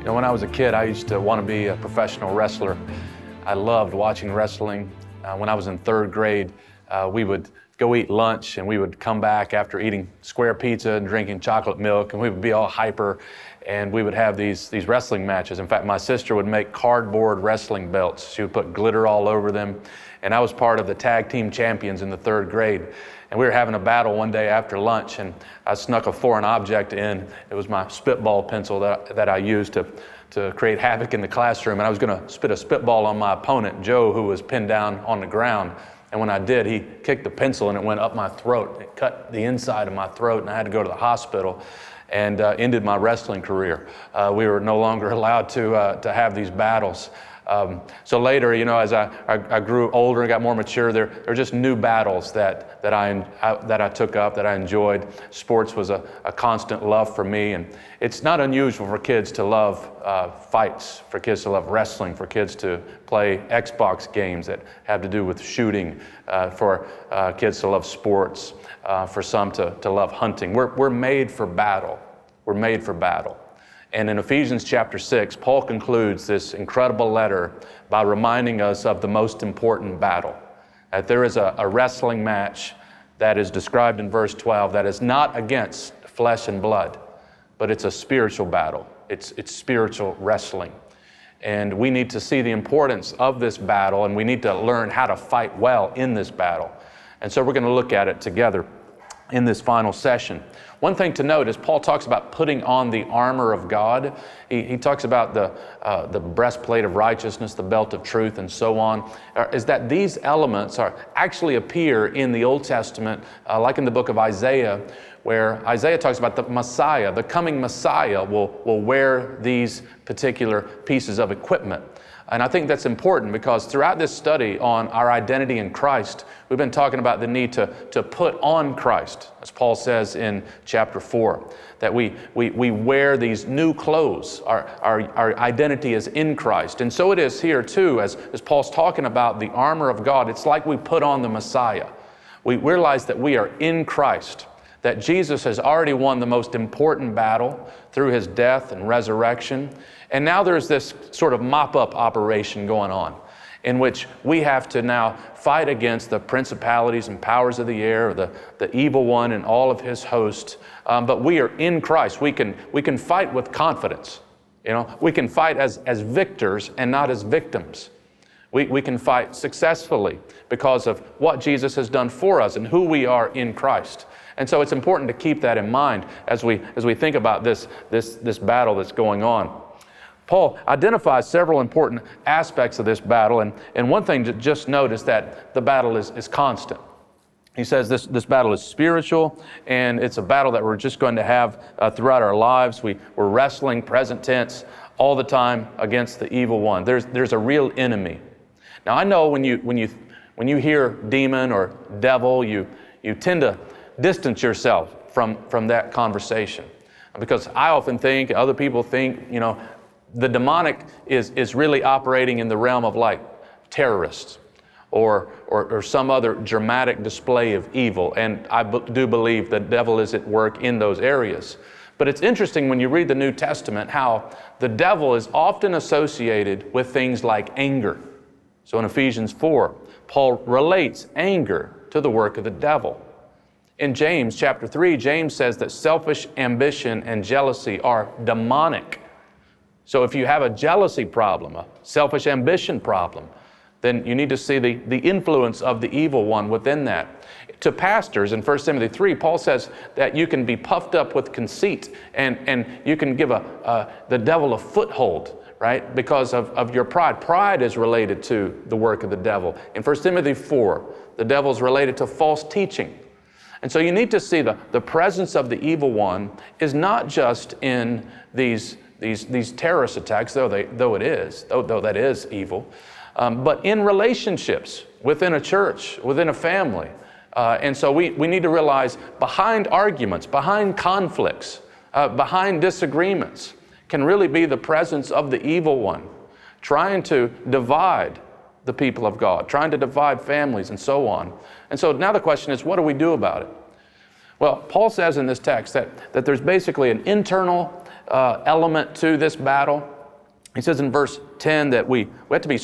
You know, when I was a kid, I used to want to be a professional wrestler. I loved watching wrestling. Uh, when I was in third grade, uh, we would go eat lunch and we would come back after eating square pizza and drinking chocolate milk and we would be all hyper and we would have these, these wrestling matches. In fact, my sister would make cardboard wrestling belts. She would put glitter all over them. And I was part of the tag team champions in the third grade. And we were having a battle one day after lunch, and I snuck a foreign object in. It was my spitball pencil that, that I used to, to create havoc in the classroom. And I was going to spit a spitball on my opponent, Joe, who was pinned down on the ground. And when I did, he kicked the pencil and it went up my throat. It cut the inside of my throat, and I had to go to the hospital and uh, ended my wrestling career. Uh, we were no longer allowed to, uh, to have these battles. Um, so later, you know, as I, I, I, grew older and got more mature, there, there were just new battles that, that, I, I, that I took up, that I enjoyed. Sports was a, a constant love for me. And it's not unusual for kids to love uh, fights, for kids to love wrestling, for kids to play Xbox games that have to do with shooting, uh, for uh, kids to love sports, uh, for some to, to love hunting. We're, we're made for battle. We're made for battle. And in Ephesians chapter 6, Paul concludes this incredible letter by reminding us of the most important battle. That there is a, a, wrestling match that is described in verse 12 that is not against flesh and blood, but it's a spiritual battle. It's, it's spiritual wrestling. And we need to see the importance of this battle, and we need to learn how to fight well in this battle. And so we're going to look at it together in this final session. One thing to note is Paul talks about putting on the armor of God. He, he talks about the, uh, the breastplate of righteousness, the belt of truth, and so on. Uh, is that these elements are actually appear in the Old Testament, uh, like in the book of Isaiah, where Isaiah talks about the Messiah, the coming Messiah will, will wear these particular pieces of equipment. And I think that's important because throughout this study on our identity in Christ, we've been talking about the need to, to put on Christ, as Paul says in chapter 4, that we, we, we wear these new clothes. Our, our, our identity is in Christ. And so it is here too, as, as Paul's talking about the armor of God. It's like we put on the Messiah. We realize that we are in Christ that Jesus has already won the most important battle through his death and resurrection. And now there's this sort of mop up operation going on in which we have to now fight against the principalities and powers of the air, the, the evil one and all of his host. Um, but we are in Christ. We can, we can fight with confidence. You know, we can fight as, as victors and not as victims. We, we can fight successfully because of what Jesus has done for us and who we are in Christ. And so it's important to keep that in mind as we, as we think about this, this, this battle that's going on. Paul identifies several important aspects of this battle, and, and one thing to just note is that the battle is, is constant. He says this, this battle is spiritual, and it's a battle that we're just going to have uh, throughout our lives. We, we're wrestling, present tense, all the time against the evil one. There's, there's a real enemy. Now, I know when you, when you, when you hear demon or devil, you, you tend to distance yourself from, from that conversation. Because I often think, other people think, you know, the demonic is, is really operating in the realm of like terrorists or, or, or some other dramatic display of evil. And I b- do believe the devil is at work in those areas. But it's interesting when you read the New Testament how the devil is often associated with things like anger. So in Ephesians 4, Paul relates anger to the work of the devil. In James chapter 3, James says that selfish ambition and jealousy are demonic. So if you have a jealousy problem, a selfish ambition problem, then you need to see the, the influence of the evil one within that. To pastors in 1 Timothy 3, Paul says that you can be puffed up with conceit and, and you can give a, the devil a foothold, right? Because of, of your pride. Pride is related to the work of the devil. In 1 Timothy 4, the devil is related to false teaching. And so you need to see the, the presence of the evil one is not just in these these, these terrorist attacks, though, they, though it is, though, though that is evil, um, but in relationships within a church, within a family. Uh, and so we, we need to realize behind arguments, behind conflicts, uh, behind disagreements can really be the presence of the evil one trying to divide the people of God, trying to divide families and so on. And so now the question is what do we do about it? Well, Paul says in this text that, that there's basically an internal uh, element to this battle. He says in verse 10 that we, we have to be